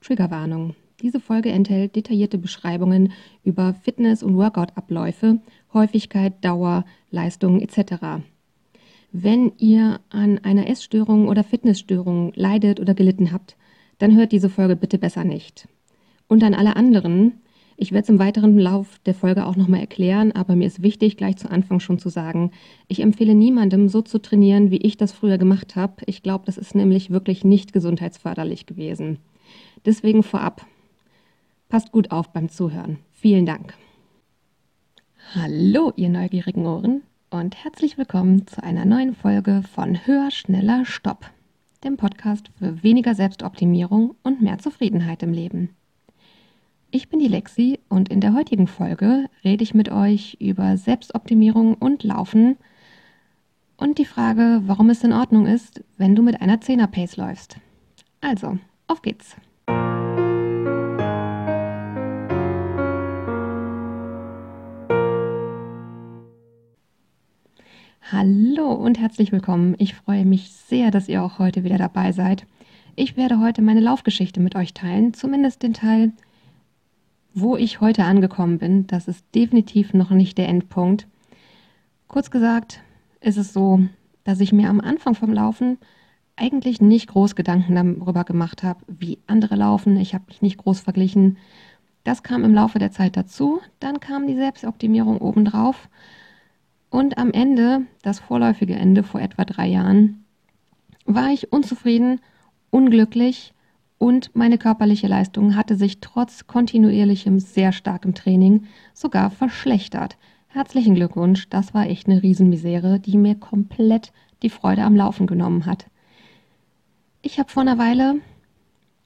Triggerwarnung. Diese Folge enthält detaillierte Beschreibungen über Fitness- und Workout-Abläufe, Häufigkeit, Dauer, Leistung etc. Wenn ihr an einer Essstörung oder Fitnessstörung leidet oder gelitten habt, dann hört diese Folge bitte besser nicht. Und an alle anderen, ich werde es im weiteren Lauf der Folge auch nochmal erklären, aber mir ist wichtig, gleich zu Anfang schon zu sagen, ich empfehle niemandem so zu trainieren, wie ich das früher gemacht habe. Ich glaube, das ist nämlich wirklich nicht gesundheitsförderlich gewesen. Deswegen vorab, passt gut auf beim Zuhören. Vielen Dank. Hallo, ihr neugierigen Ohren und herzlich willkommen zu einer neuen Folge von Höher, Schneller, Stopp, dem Podcast für weniger Selbstoptimierung und mehr Zufriedenheit im Leben. Ich bin die Lexi und in der heutigen Folge rede ich mit euch über Selbstoptimierung und Laufen und die Frage, warum es in Ordnung ist, wenn du mit einer 10er Pace läufst. Also, auf geht's! Hallo und herzlich willkommen. Ich freue mich sehr, dass ihr auch heute wieder dabei seid. Ich werde heute meine Laufgeschichte mit euch teilen, zumindest den Teil, wo ich heute angekommen bin, das ist definitiv noch nicht der Endpunkt. Kurz gesagt ist es so, dass ich mir am Anfang vom Laufen eigentlich nicht groß Gedanken darüber gemacht habe, wie andere laufen. Ich habe mich nicht groß verglichen. Das kam im Laufe der Zeit dazu. Dann kam die Selbstoptimierung obendrauf. Und am Ende, das vorläufige Ende vor etwa drei Jahren, war ich unzufrieden, unglücklich und meine körperliche Leistung hatte sich trotz kontinuierlichem, sehr starkem Training sogar verschlechtert. Herzlichen Glückwunsch, das war echt eine Riesenmisere, die mir komplett die Freude am Laufen genommen hat. Ich habe vor einer Weile,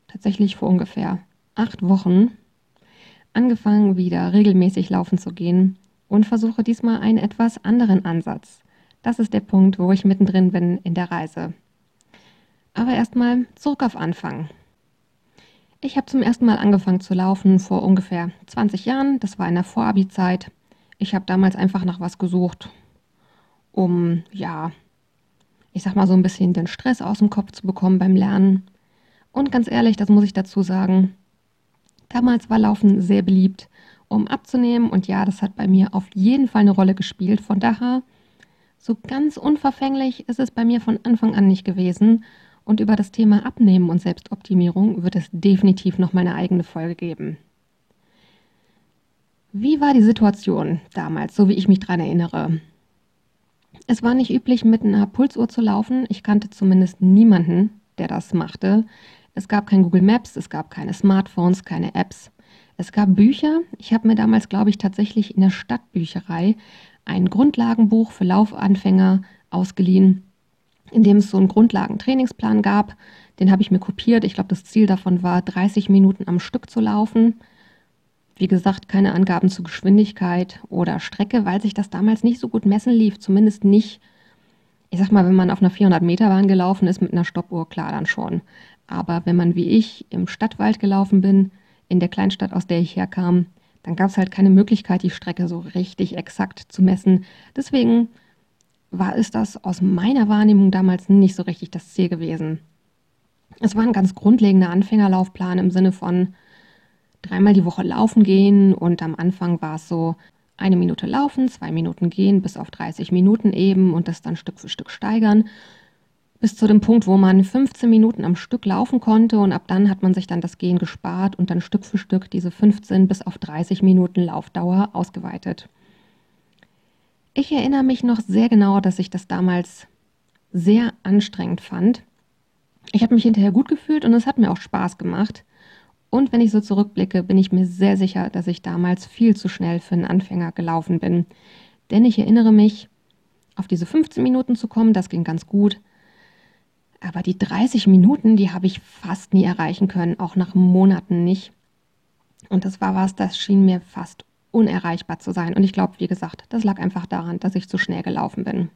tatsächlich vor ungefähr acht Wochen, angefangen wieder regelmäßig laufen zu gehen und versuche diesmal einen etwas anderen Ansatz. Das ist der Punkt, wo ich mittendrin bin in der Reise. Aber erstmal zurück auf Anfang. Ich habe zum ersten Mal angefangen zu laufen vor ungefähr 20 Jahren. Das war in der Vorabi-Zeit. Ich habe damals einfach nach was gesucht, um, ja, ich sag mal so ein bisschen den Stress aus dem Kopf zu bekommen beim Lernen. Und ganz ehrlich, das muss ich dazu sagen, damals war Laufen sehr beliebt, um abzunehmen. Und ja, das hat bei mir auf jeden Fall eine Rolle gespielt. Von daher, so ganz unverfänglich ist es bei mir von Anfang an nicht gewesen. Und über das Thema Abnehmen und Selbstoptimierung wird es definitiv noch mal eine eigene Folge geben. Wie war die Situation damals, so wie ich mich daran erinnere? Es war nicht üblich, mit einer Pulsuhr zu laufen. Ich kannte zumindest niemanden, der das machte. Es gab kein Google Maps, es gab keine Smartphones, keine Apps. Es gab Bücher. Ich habe mir damals, glaube ich, tatsächlich in der Stadtbücherei ein Grundlagenbuch für Laufanfänger ausgeliehen in dem es so einen Grundlagentrainingsplan gab. Den habe ich mir kopiert. Ich glaube, das Ziel davon war, 30 Minuten am Stück zu laufen. Wie gesagt, keine Angaben zu Geschwindigkeit oder Strecke, weil sich das damals nicht so gut messen lief. Zumindest nicht, ich sag mal, wenn man auf einer 400-Meter-Bahn gelaufen ist mit einer Stoppuhr, klar dann schon. Aber wenn man wie ich im Stadtwald gelaufen bin, in der Kleinstadt, aus der ich herkam, dann gab es halt keine Möglichkeit, die Strecke so richtig exakt zu messen. Deswegen war ist das aus meiner Wahrnehmung damals nicht so richtig das Ziel gewesen. Es war ein ganz grundlegender Anfängerlaufplan im Sinne von dreimal die Woche laufen gehen und am Anfang war es so eine Minute laufen, zwei Minuten gehen bis auf 30 Minuten eben und das dann Stück für Stück steigern bis zu dem Punkt, wo man 15 Minuten am Stück laufen konnte und ab dann hat man sich dann das Gehen gespart und dann Stück für Stück diese 15 bis auf 30 Minuten Laufdauer ausgeweitet. Ich erinnere mich noch sehr genau, dass ich das damals sehr anstrengend fand. Ich habe mich hinterher gut gefühlt und es hat mir auch Spaß gemacht. Und wenn ich so zurückblicke, bin ich mir sehr sicher, dass ich damals viel zu schnell für einen Anfänger gelaufen bin. Denn ich erinnere mich, auf diese 15 Minuten zu kommen, das ging ganz gut. Aber die 30 Minuten, die habe ich fast nie erreichen können, auch nach Monaten nicht. Und das war was, das schien mir fast unerreichbar zu sein. Und ich glaube, wie gesagt, das lag einfach daran, dass ich zu schnell gelaufen bin.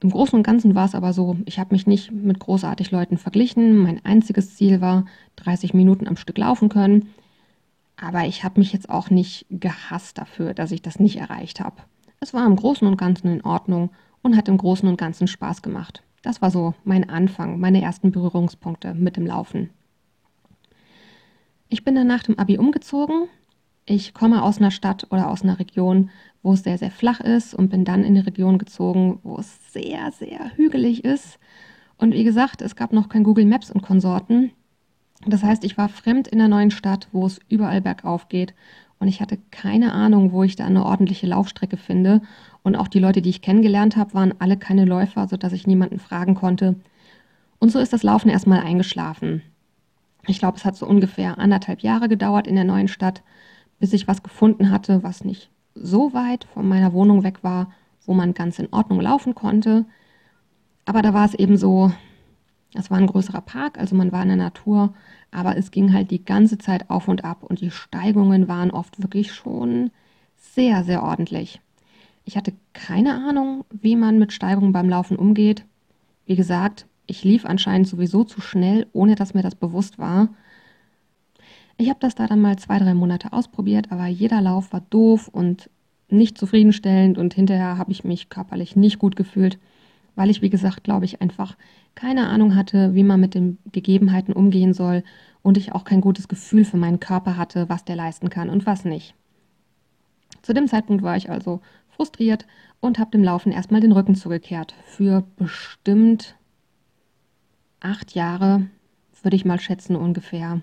Im Großen und Ganzen war es aber so, ich habe mich nicht mit großartig Leuten verglichen. Mein einziges Ziel war, 30 Minuten am Stück laufen können. Aber ich habe mich jetzt auch nicht gehasst dafür, dass ich das nicht erreicht habe. Es war im Großen und Ganzen in Ordnung und hat im Großen und Ganzen Spaß gemacht. Das war so mein Anfang, meine ersten Berührungspunkte mit dem Laufen. Ich bin dann nach dem Abi umgezogen. Ich komme aus einer Stadt oder aus einer Region, wo es sehr, sehr flach ist und bin dann in eine Region gezogen, wo es sehr, sehr hügelig ist. Und wie gesagt, es gab noch kein Google Maps und Konsorten. Das heißt, ich war fremd in einer neuen Stadt, wo es überall bergauf geht. Und ich hatte keine Ahnung, wo ich da eine ordentliche Laufstrecke finde. Und auch die Leute, die ich kennengelernt habe, waren alle keine Läufer, sodass ich niemanden fragen konnte. Und so ist das Laufen erstmal eingeschlafen. Ich glaube, es hat so ungefähr anderthalb Jahre gedauert in der neuen Stadt, bis ich was gefunden hatte, was nicht so weit von meiner Wohnung weg war, wo man ganz in Ordnung laufen konnte. Aber da war es eben so, es war ein größerer Park, also man war in der Natur, aber es ging halt die ganze Zeit auf und ab und die Steigungen waren oft wirklich schon sehr, sehr ordentlich. Ich hatte keine Ahnung, wie man mit Steigungen beim Laufen umgeht. Wie gesagt, ich lief anscheinend sowieso zu schnell, ohne dass mir das bewusst war. Ich habe das da dann mal zwei, drei Monate ausprobiert, aber jeder Lauf war doof und nicht zufriedenstellend und hinterher habe ich mich körperlich nicht gut gefühlt, weil ich, wie gesagt, glaube ich, einfach keine Ahnung hatte, wie man mit den Gegebenheiten umgehen soll und ich auch kein gutes Gefühl für meinen Körper hatte, was der leisten kann und was nicht. Zu dem Zeitpunkt war ich also frustriert und habe dem Laufen erstmal den Rücken zugekehrt. Für bestimmt acht Jahre, würde ich mal schätzen ungefähr.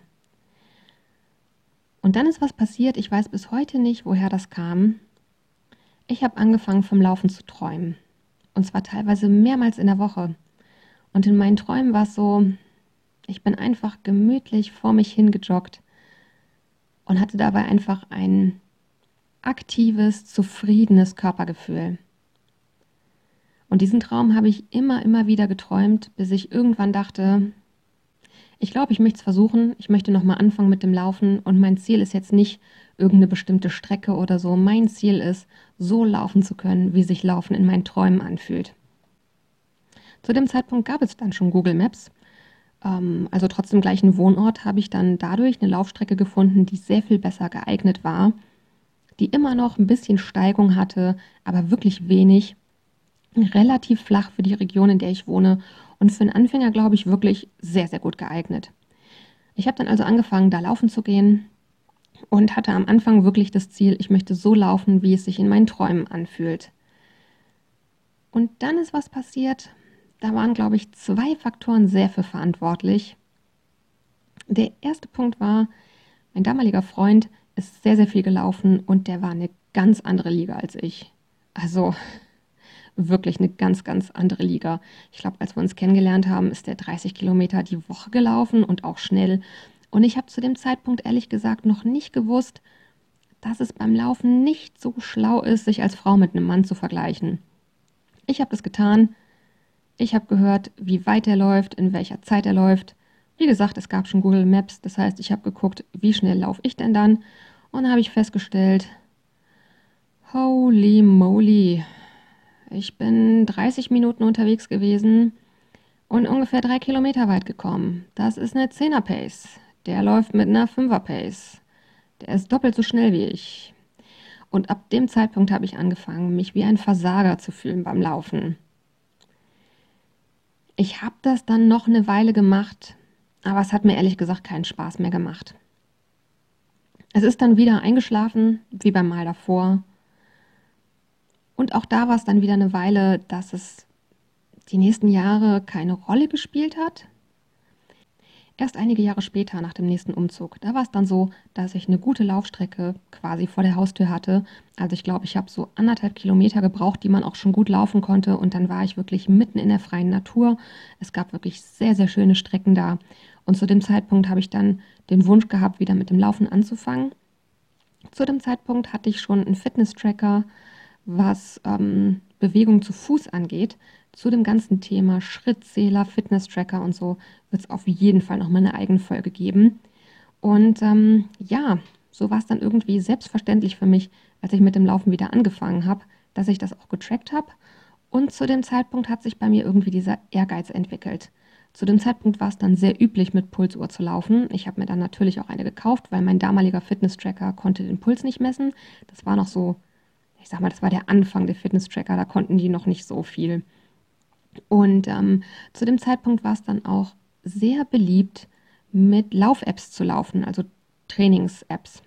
Und dann ist was passiert, ich weiß bis heute nicht, woher das kam. Ich habe angefangen vom Laufen zu träumen. Und zwar teilweise mehrmals in der Woche. Und in meinen Träumen war es so, ich bin einfach gemütlich vor mich hingejoggt und hatte dabei einfach ein aktives, zufriedenes Körpergefühl. Und diesen Traum habe ich immer, immer wieder geträumt, bis ich irgendwann dachte, ich glaube, ich möchte es versuchen, ich möchte nochmal anfangen mit dem Laufen und mein Ziel ist jetzt nicht irgendeine bestimmte Strecke oder so. Mein Ziel ist, so laufen zu können, wie sich Laufen in meinen Träumen anfühlt. Zu dem Zeitpunkt gab es dann schon Google Maps. Ähm, also trotz dem gleichen Wohnort habe ich dann dadurch eine Laufstrecke gefunden, die sehr viel besser geeignet war, die immer noch ein bisschen Steigung hatte, aber wirklich wenig relativ flach für die Region, in der ich wohne und für einen Anfänger, glaube ich, wirklich sehr, sehr gut geeignet. Ich habe dann also angefangen, da laufen zu gehen und hatte am Anfang wirklich das Ziel, ich möchte so laufen, wie es sich in meinen Träumen anfühlt. Und dann ist was passiert. Da waren, glaube ich, zwei Faktoren sehr für verantwortlich. Der erste Punkt war, mein damaliger Freund ist sehr, sehr viel gelaufen und der war eine ganz andere Liga als ich. Also wirklich eine ganz, ganz andere Liga. Ich glaube, als wir uns kennengelernt haben, ist der 30 Kilometer die Woche gelaufen und auch schnell. Und ich habe zu dem Zeitpunkt ehrlich gesagt noch nicht gewusst, dass es beim Laufen nicht so schlau ist, sich als Frau mit einem Mann zu vergleichen. Ich habe das getan. Ich habe gehört, wie weit er läuft, in welcher Zeit er läuft. Wie gesagt, es gab schon Google Maps, das heißt, ich habe geguckt, wie schnell laufe ich denn dann. Und dann habe ich festgestellt, holy moly, ich bin 30 Minuten unterwegs gewesen und ungefähr drei Kilometer weit gekommen. Das ist eine 10er Pace. Der läuft mit einer 5er Pace. Der ist doppelt so schnell wie ich. Und ab dem Zeitpunkt habe ich angefangen, mich wie ein Versager zu fühlen beim Laufen. Ich habe das dann noch eine Weile gemacht, aber es hat mir ehrlich gesagt keinen Spaß mehr gemacht. Es ist dann wieder eingeschlafen, wie beim Mal davor. Und auch da war es dann wieder eine Weile, dass es die nächsten Jahre keine Rolle gespielt hat. Erst einige Jahre später, nach dem nächsten Umzug, da war es dann so, dass ich eine gute Laufstrecke quasi vor der Haustür hatte. Also ich glaube, ich habe so anderthalb Kilometer gebraucht, die man auch schon gut laufen konnte. Und dann war ich wirklich mitten in der freien Natur. Es gab wirklich sehr, sehr schöne Strecken da. Und zu dem Zeitpunkt habe ich dann den Wunsch gehabt, wieder mit dem Laufen anzufangen. Zu dem Zeitpunkt hatte ich schon einen Fitness-Tracker, was ähm, Bewegung zu Fuß angeht. Zu dem ganzen Thema Schrittzähler, Fitness-Tracker und so wird es auf jeden Fall nochmal eine eigene Folge geben. Und ähm, ja, so war es dann irgendwie selbstverständlich für mich, als ich mit dem Laufen wieder angefangen habe, dass ich das auch getrackt habe. Und zu dem Zeitpunkt hat sich bei mir irgendwie dieser Ehrgeiz entwickelt. Zu dem Zeitpunkt war es dann sehr üblich, mit Pulsuhr zu laufen. Ich habe mir dann natürlich auch eine gekauft, weil mein damaliger Fitness-Tracker konnte den Puls nicht messen. Das war noch so ich sag mal, das war der Anfang der Fitness-Tracker, da konnten die noch nicht so viel. Und ähm, zu dem Zeitpunkt war es dann auch sehr beliebt, mit Lauf-Apps zu laufen. Also Trainings-Apps.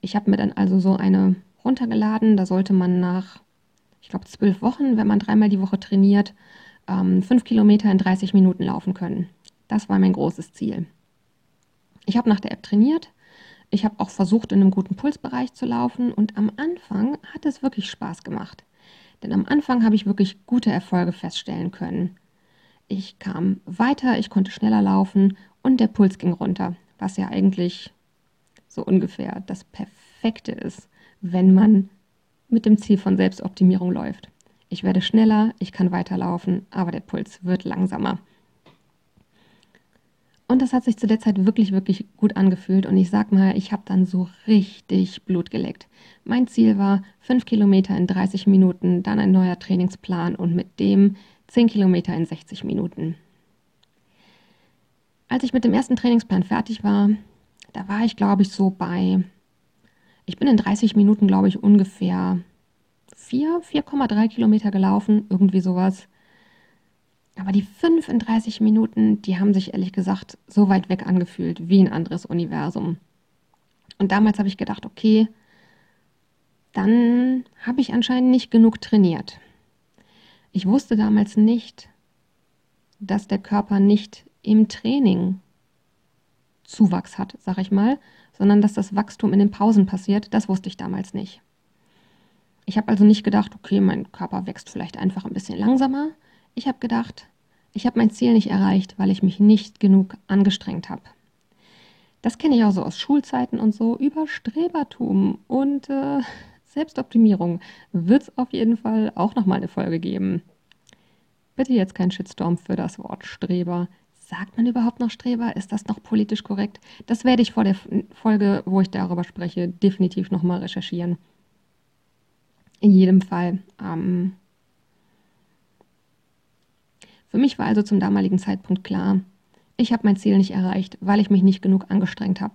Ich habe mir dann also so eine runtergeladen. Da sollte man nach, ich glaube, zwölf Wochen, wenn man dreimal die Woche trainiert, ähm, fünf Kilometer in 30 Minuten laufen können. Das war mein großes Ziel. Ich habe nach der App trainiert. Ich habe auch versucht, in einem guten Pulsbereich zu laufen. Und am Anfang hat es wirklich Spaß gemacht. Denn am Anfang habe ich wirklich gute Erfolge feststellen können. Ich kam weiter, ich konnte schneller laufen und der Puls ging runter, was ja eigentlich so ungefähr das Perfekte ist, wenn man mit dem Ziel von Selbstoptimierung läuft. Ich werde schneller, ich kann weiterlaufen, aber der Puls wird langsamer. Und das hat sich zu der Zeit wirklich, wirklich gut angefühlt. Und ich sag mal, ich habe dann so richtig Blut geleckt. Mein Ziel war 5 Kilometer in 30 Minuten, dann ein neuer Trainingsplan und mit dem 10 Kilometer in 60 Minuten. Als ich mit dem ersten Trainingsplan fertig war, da war ich, glaube ich, so bei, ich bin in 30 Minuten, glaube ich, ungefähr 4, 4,3 Kilometer gelaufen, irgendwie sowas. Aber die 5 in 30 Minuten, die haben sich ehrlich gesagt so weit weg angefühlt wie ein anderes Universum. Und damals habe ich gedacht, okay, dann habe ich anscheinend nicht genug trainiert. Ich wusste damals nicht, dass der Körper nicht im Training Zuwachs hat, sag ich mal, sondern dass das Wachstum in den Pausen passiert, das wusste ich damals nicht. Ich habe also nicht gedacht, okay, mein Körper wächst vielleicht einfach ein bisschen langsamer, ich habe gedacht, ich habe mein Ziel nicht erreicht, weil ich mich nicht genug angestrengt habe. Das kenne ich auch so aus Schulzeiten und so. Über Strebertum und äh, Selbstoptimierung wird es auf jeden Fall auch nochmal eine Folge geben. Bitte jetzt kein Shitstorm für das Wort Streber. Sagt man überhaupt noch Streber? Ist das noch politisch korrekt? Das werde ich vor der Folge, wo ich darüber spreche, definitiv nochmal recherchieren. In jedem Fall ähm, für mich war also zum damaligen Zeitpunkt klar, ich habe mein Ziel nicht erreicht, weil ich mich nicht genug angestrengt habe.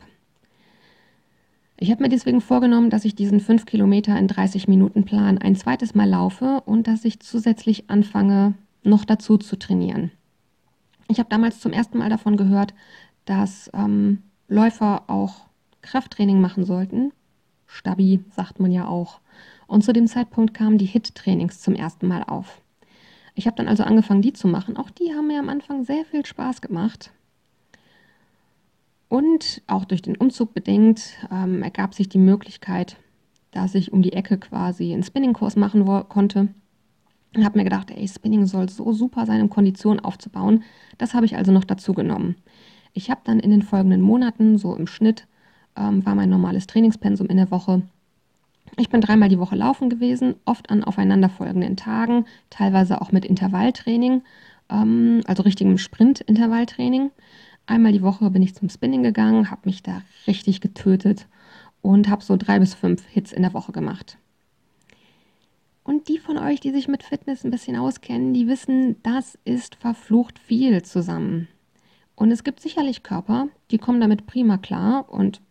Ich habe mir deswegen vorgenommen, dass ich diesen 5 Kilometer in 30 Minuten Plan ein zweites Mal laufe und dass ich zusätzlich anfange, noch dazu zu trainieren. Ich habe damals zum ersten Mal davon gehört, dass ähm, Läufer auch Krafttraining machen sollten. Stabi sagt man ja auch. Und zu dem Zeitpunkt kamen die HIT-Trainings zum ersten Mal auf. Ich habe dann also angefangen, die zu machen. Auch die haben mir am Anfang sehr viel Spaß gemacht. Und auch durch den Umzug bedingt ähm, ergab sich die Möglichkeit, dass ich um die Ecke quasi einen Spinning-Kurs machen konnte. Und habe mir gedacht, ey, Spinning soll so super sein, um Konditionen aufzubauen. Das habe ich also noch dazu genommen. Ich habe dann in den folgenden Monaten, so im Schnitt, ähm, war mein normales Trainingspensum in der Woche ich bin dreimal die Woche laufen gewesen, oft an aufeinanderfolgenden Tagen, teilweise auch mit Intervalltraining, ähm, also richtigem Sprint-Intervalltraining. Einmal die Woche bin ich zum Spinning gegangen, habe mich da richtig getötet und habe so drei bis fünf Hits in der Woche gemacht. Und die von euch, die sich mit Fitness ein bisschen auskennen, die wissen, das ist verflucht viel zusammen. Und es gibt sicherlich Körper, die kommen damit prima klar und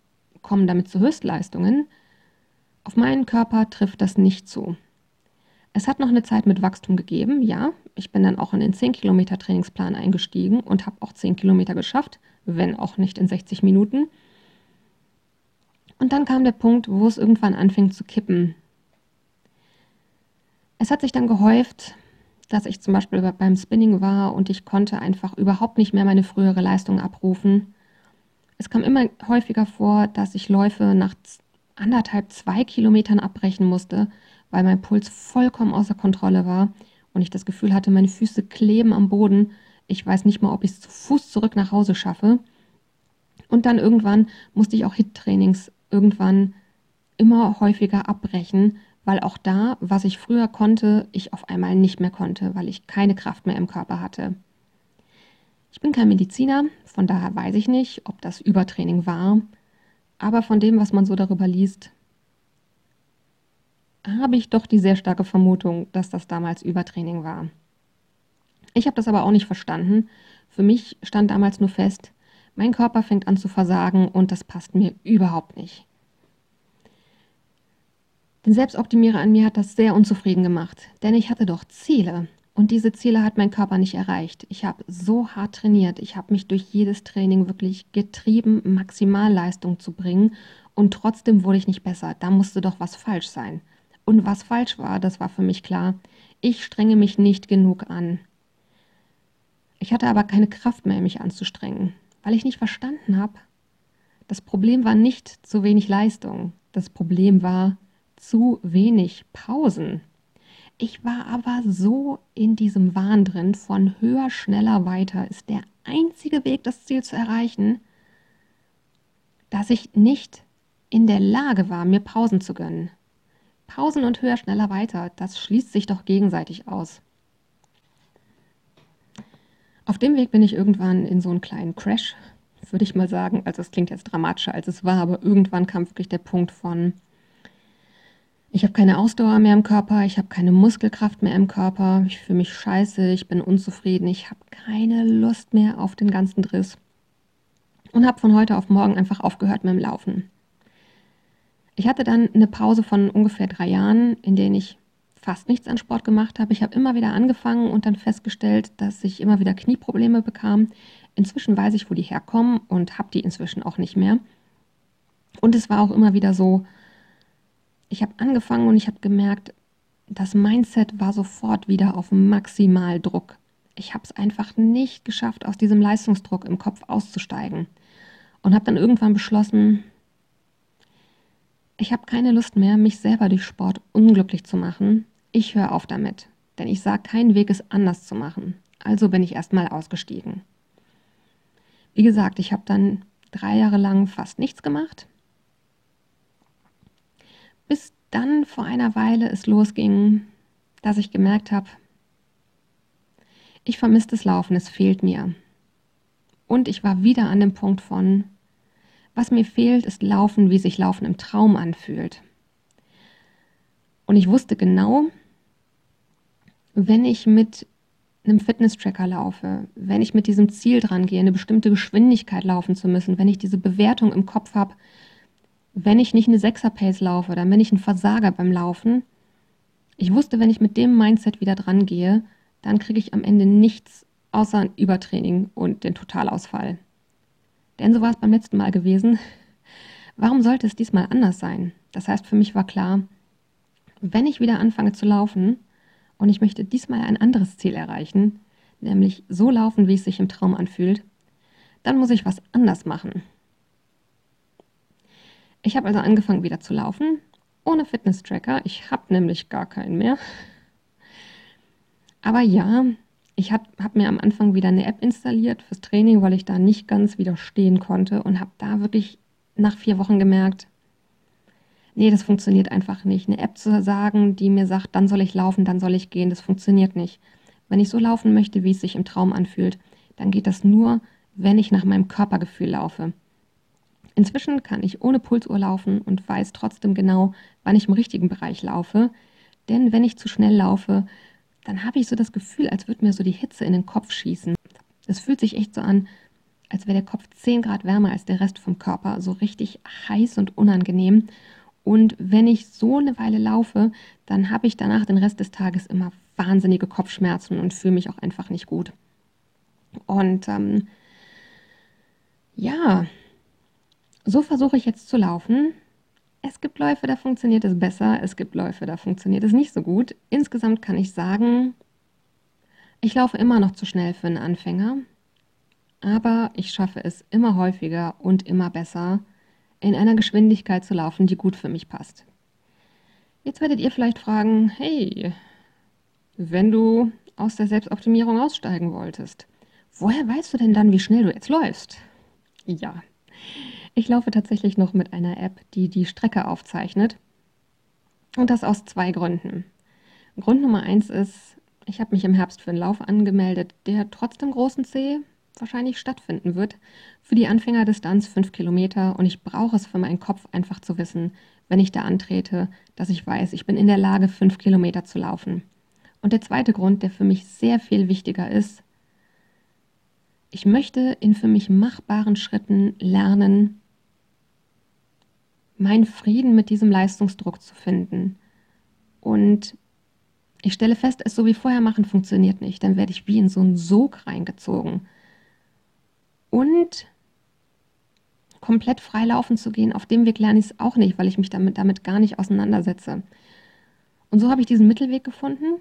kommen damit zu Höchstleistungen. Auf meinen Körper trifft das nicht zu. Es hat noch eine Zeit mit Wachstum gegeben, ja. Ich bin dann auch in den 10 Kilometer Trainingsplan eingestiegen und habe auch 10 Kilometer geschafft, wenn auch nicht in 60 Minuten. Und dann kam der Punkt, wo es irgendwann anfing zu kippen. Es hat sich dann gehäuft, dass ich zum Beispiel beim Spinning war und ich konnte einfach überhaupt nicht mehr meine frühere Leistung abrufen. Es kam immer häufiger vor, dass ich Läufe nach anderthalb, zwei Kilometern abbrechen musste, weil mein Puls vollkommen außer Kontrolle war und ich das Gefühl hatte, meine Füße kleben am Boden. Ich weiß nicht mal, ob ich es zu Fuß zurück nach Hause schaffe. Und dann irgendwann musste ich auch HIT-Trainings irgendwann immer häufiger abbrechen, weil auch da, was ich früher konnte, ich auf einmal nicht mehr konnte, weil ich keine Kraft mehr im Körper hatte. Ich bin kein Mediziner, von daher weiß ich nicht, ob das Übertraining war aber von dem, was man so darüber liest, habe ich doch die sehr starke Vermutung, dass das damals Übertraining war. Ich habe das aber auch nicht verstanden. Für mich stand damals nur fest, mein Körper fängt an zu versagen und das passt mir überhaupt nicht. Den Selbstoptimierer an mir hat das sehr unzufrieden gemacht, denn ich hatte doch Ziele. Und diese Ziele hat mein Körper nicht erreicht. Ich habe so hart trainiert. Ich habe mich durch jedes Training wirklich getrieben, Maximalleistung zu bringen. Und trotzdem wurde ich nicht besser. Da musste doch was falsch sein. Und was falsch war, das war für mich klar. Ich strenge mich nicht genug an. Ich hatte aber keine Kraft mehr, mich anzustrengen, weil ich nicht verstanden habe. Das Problem war nicht zu wenig Leistung. Das Problem war zu wenig Pausen. Ich war aber so in diesem Wahn drin, von höher, schneller, weiter ist der einzige Weg, das Ziel zu erreichen, dass ich nicht in der Lage war, mir Pausen zu gönnen. Pausen und höher, schneller, weiter, das schließt sich doch gegenseitig aus. Auf dem Weg bin ich irgendwann in so einen kleinen Crash, würde ich mal sagen. Also es klingt jetzt dramatischer, als es war, aber irgendwann kam wirklich der Punkt von, ich habe keine Ausdauer mehr im Körper, ich habe keine Muskelkraft mehr im Körper, ich fühle mich scheiße, ich bin unzufrieden, ich habe keine Lust mehr auf den ganzen Driss. Und habe von heute auf morgen einfach aufgehört mit dem Laufen. Ich hatte dann eine Pause von ungefähr drei Jahren, in denen ich fast nichts an Sport gemacht habe. Ich habe immer wieder angefangen und dann festgestellt, dass ich immer wieder Knieprobleme bekam. Inzwischen weiß ich, wo die herkommen und habe die inzwischen auch nicht mehr. Und es war auch immer wieder so, ich habe angefangen und ich habe gemerkt, das Mindset war sofort wieder auf Maximaldruck. Ich habe es einfach nicht geschafft, aus diesem Leistungsdruck im Kopf auszusteigen. Und habe dann irgendwann beschlossen, ich habe keine Lust mehr, mich selber durch Sport unglücklich zu machen. Ich höre auf damit, denn ich sage, kein Weg ist anders zu machen. Also bin ich erstmal ausgestiegen. Wie gesagt, ich habe dann drei Jahre lang fast nichts gemacht, bis dann vor einer Weile es losging, dass ich gemerkt habe, ich vermisse das Laufen, es fehlt mir. Und ich war wieder an dem Punkt von, was mir fehlt, ist Laufen, wie sich Laufen im Traum anfühlt. Und ich wusste genau, wenn ich mit einem Fitness-Tracker laufe, wenn ich mit diesem Ziel dran gehe, eine bestimmte Geschwindigkeit laufen zu müssen, wenn ich diese Bewertung im Kopf habe, wenn ich nicht eine Sechser-Pace laufe, dann bin ich ein Versager beim Laufen. Ich wusste, wenn ich mit dem Mindset wieder dran gehe, dann kriege ich am Ende nichts außer ein Übertraining und den Totalausfall. Denn so war es beim letzten Mal gewesen. Warum sollte es diesmal anders sein? Das heißt, für mich war klar, wenn ich wieder anfange zu laufen und ich möchte diesmal ein anderes Ziel erreichen, nämlich so laufen, wie es sich im Traum anfühlt, dann muss ich was anders machen. Ich habe also angefangen wieder zu laufen, ohne Fitness-Tracker. Ich habe nämlich gar keinen mehr. Aber ja, ich habe hab mir am Anfang wieder eine App installiert fürs Training, weil ich da nicht ganz widerstehen konnte und habe da wirklich nach vier Wochen gemerkt, nee, das funktioniert einfach nicht. Eine App zu sagen, die mir sagt, dann soll ich laufen, dann soll ich gehen, das funktioniert nicht. Wenn ich so laufen möchte, wie es sich im Traum anfühlt, dann geht das nur, wenn ich nach meinem Körpergefühl laufe. Inzwischen kann ich ohne Pulsuhr laufen und weiß trotzdem genau, wann ich im richtigen Bereich laufe. Denn wenn ich zu schnell laufe, dann habe ich so das Gefühl, als würde mir so die Hitze in den Kopf schießen. Es fühlt sich echt so an, als wäre der Kopf 10 Grad wärmer als der Rest vom Körper, so richtig heiß und unangenehm. Und wenn ich so eine Weile laufe, dann habe ich danach den Rest des Tages immer wahnsinnige Kopfschmerzen und fühle mich auch einfach nicht gut. Und ähm, ja, so versuche ich jetzt zu laufen es gibt Läufe, da funktioniert es besser, es gibt Läufe, da funktioniert es nicht so gut. Insgesamt kann ich sagen, ich laufe immer noch zu schnell für einen Anfänger, aber ich schaffe es immer häufiger und immer besser, in einer Geschwindigkeit zu laufen, die gut für mich passt. Jetzt werdet ihr vielleicht fragen, hey, wenn du aus der Selbstoptimierung aussteigen wolltest, woher weißt du denn dann, wie schnell du jetzt läufst? Ja, ich laufe tatsächlich noch mit einer App, die die Strecke aufzeichnet. Und das aus zwei Gründen. Grund Nummer eins ist, ich habe mich im Herbst für einen Lauf angemeldet, der trotz dem großen C wahrscheinlich stattfinden wird. Für die Anfängerdistanz fünf Kilometer und ich brauche es für meinen Kopf einfach zu wissen, wenn ich da antrete, dass ich weiß, ich bin in der Lage, fünf Kilometer zu laufen. Und der zweite Grund, der für mich sehr viel wichtiger ist, ich möchte in für mich machbaren Schritten lernen, meinen Frieden mit diesem Leistungsdruck zu finden und Ich stelle fest, es so wie vorher machen funktioniert nicht. Dann werde ich wie in so einen Sog reingezogen. Und komplett frei laufen zu gehen, auf dem Weg lerne ich es auch nicht, weil ich mich damit, damit gar nicht auseinandersetze. Und so habe ich diesen Mittelweg gefunden.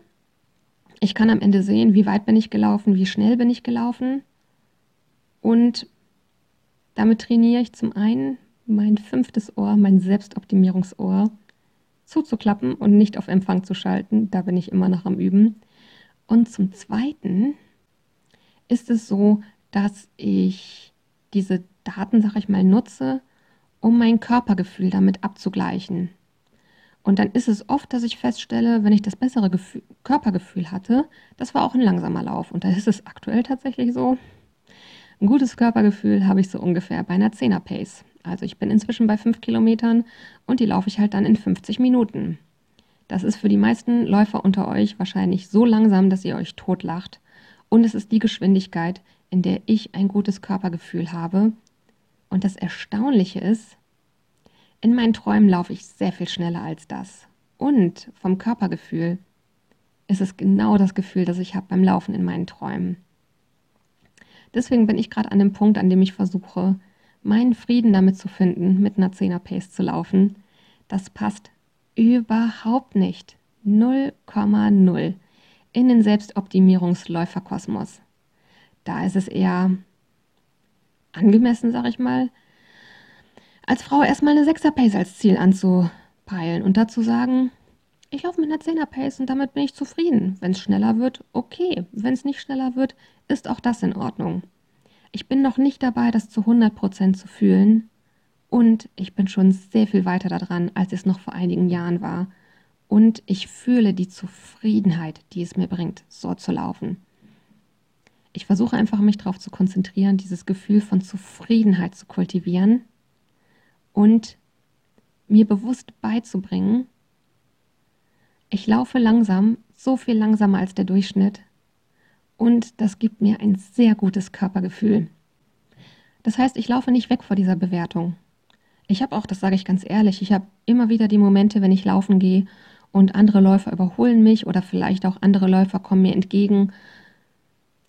Ich kann am Ende sehen, wie weit bin ich gelaufen, wie schnell bin ich gelaufen. Und damit trainiere ich zum einen mein fünftes Ohr, mein Selbstoptimierungsohr zuzuklappen und nicht auf Empfang zu schalten. Da bin ich immer noch am Üben. Und zum Zweiten ist es so, dass ich diese Daten, sag ich mal, nutze, um mein Körpergefühl damit abzugleichen. Und dann ist es oft, dass ich feststelle, wenn ich das bessere Gefühl, Körpergefühl hatte, das war auch ein langsamer Lauf. Und da ist es aktuell tatsächlich so. Ein gutes Körpergefühl habe ich so ungefähr bei einer 10er Pace. Also ich bin inzwischen bei 5 Kilometern und die laufe ich halt dann in 50 Minuten. Das ist für die meisten Läufer unter euch wahrscheinlich so langsam, dass ihr euch totlacht. Und es ist die Geschwindigkeit, in der ich ein gutes Körpergefühl habe. Und das Erstaunliche ist, in meinen Träumen laufe ich sehr viel schneller als das. Und vom Körpergefühl ist es genau das Gefühl, das ich habe beim Laufen in meinen Träumen. Deswegen bin ich gerade an dem Punkt, an dem ich versuche, meinen Frieden damit zu finden, mit einer 10er Pace zu laufen. Das passt überhaupt nicht. 0,0 in den Selbstoptimierungsläuferkosmos. Da ist es eher angemessen, sag ich mal, als Frau erstmal eine 6er Pace als Ziel anzupeilen und dazu sagen, ich laufe mit einer 10er Pace und damit bin ich zufrieden. Wenn es schneller wird, okay. Wenn es nicht schneller wird, ist auch das in Ordnung. Ich bin noch nicht dabei, das zu 100% zu fühlen. Und ich bin schon sehr viel weiter daran, als es noch vor einigen Jahren war. Und ich fühle die Zufriedenheit, die es mir bringt, so zu laufen. Ich versuche einfach, mich darauf zu konzentrieren, dieses Gefühl von Zufriedenheit zu kultivieren und mir bewusst beizubringen, ich laufe langsam, so viel langsamer als der Durchschnitt, und das gibt mir ein sehr gutes Körpergefühl. Das heißt, ich laufe nicht weg vor dieser Bewertung. Ich habe auch, das sage ich ganz ehrlich, ich habe immer wieder die Momente, wenn ich laufen gehe und andere Läufer überholen mich oder vielleicht auch andere Läufer kommen mir entgegen.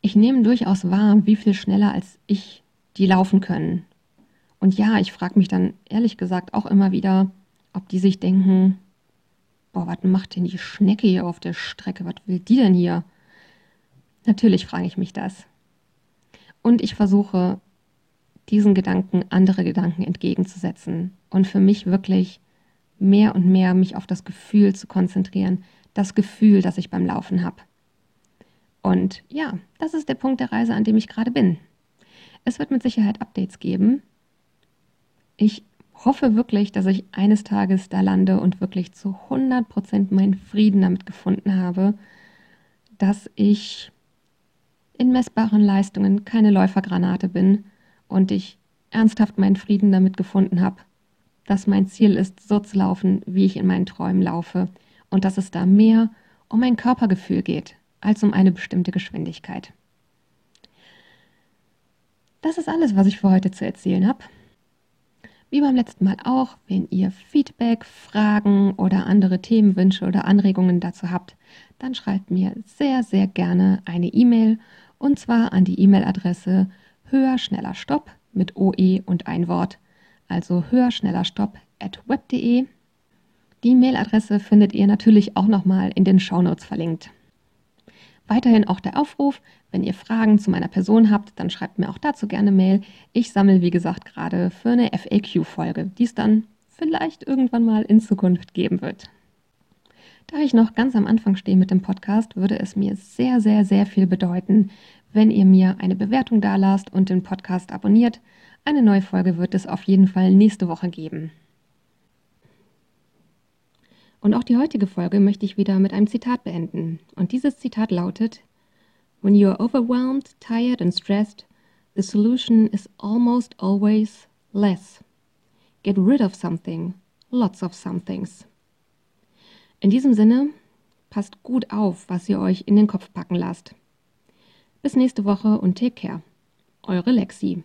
Ich nehme durchaus wahr, wie viel schneller als ich die laufen können. Und ja, ich frage mich dann ehrlich gesagt auch immer wieder, ob die sich denken, boah, was macht denn die Schnecke hier auf der Strecke? Was will die denn hier? Natürlich frage ich mich das. Und ich versuche, diesen Gedanken andere Gedanken entgegenzusetzen und für mich wirklich mehr und mehr mich auf das Gefühl zu konzentrieren, das Gefühl, das ich beim Laufen habe. Und ja, das ist der Punkt der Reise, an dem ich gerade bin. Es wird mit Sicherheit Updates geben. Ich hoffe wirklich, dass ich eines Tages da lande und wirklich zu 100% meinen Frieden damit gefunden habe, dass ich in messbaren Leistungen keine Läufergranate bin und ich ernsthaft meinen Frieden damit gefunden habe, dass mein Ziel ist, so zu laufen, wie ich in meinen Träumen laufe und dass es da mehr um mein Körpergefühl geht als um eine bestimmte Geschwindigkeit. Das ist alles, was ich für heute zu erzählen habe. Wie beim letzten Mal auch, wenn ihr Feedback, Fragen oder andere Themenwünsche oder Anregungen dazu habt, dann schreibt mir sehr, sehr gerne eine E-Mail und zwar an die E-Mail-Adresse höher, schneller, stopp mit OE und ein Wort, also höher, schneller, stopp at web.de. Die Mailadresse findet ihr natürlich auch nochmal in den Shownotes verlinkt. Weiterhin auch der Aufruf, wenn ihr Fragen zu meiner Person habt, dann schreibt mir auch dazu gerne Mail. Ich sammle, wie gesagt, gerade für eine FAQ-Folge, die es dann vielleicht irgendwann mal in Zukunft geben wird. Da ich noch ganz am Anfang stehe mit dem Podcast, würde es mir sehr, sehr, sehr viel bedeuten, wenn ihr mir eine Bewertung dalasst und den Podcast abonniert. Eine neue Folge wird es auf jeden Fall nächste Woche geben. Und auch die heutige Folge möchte ich wieder mit einem Zitat beenden. Und dieses Zitat lautet, When you are overwhelmed, tired and stressed, the solution is almost always less. Get rid of something, lots of somethings. In diesem Sinne, passt gut auf, was ihr euch in den Kopf packen lasst. Bis nächste Woche und take care. Eure Lexi.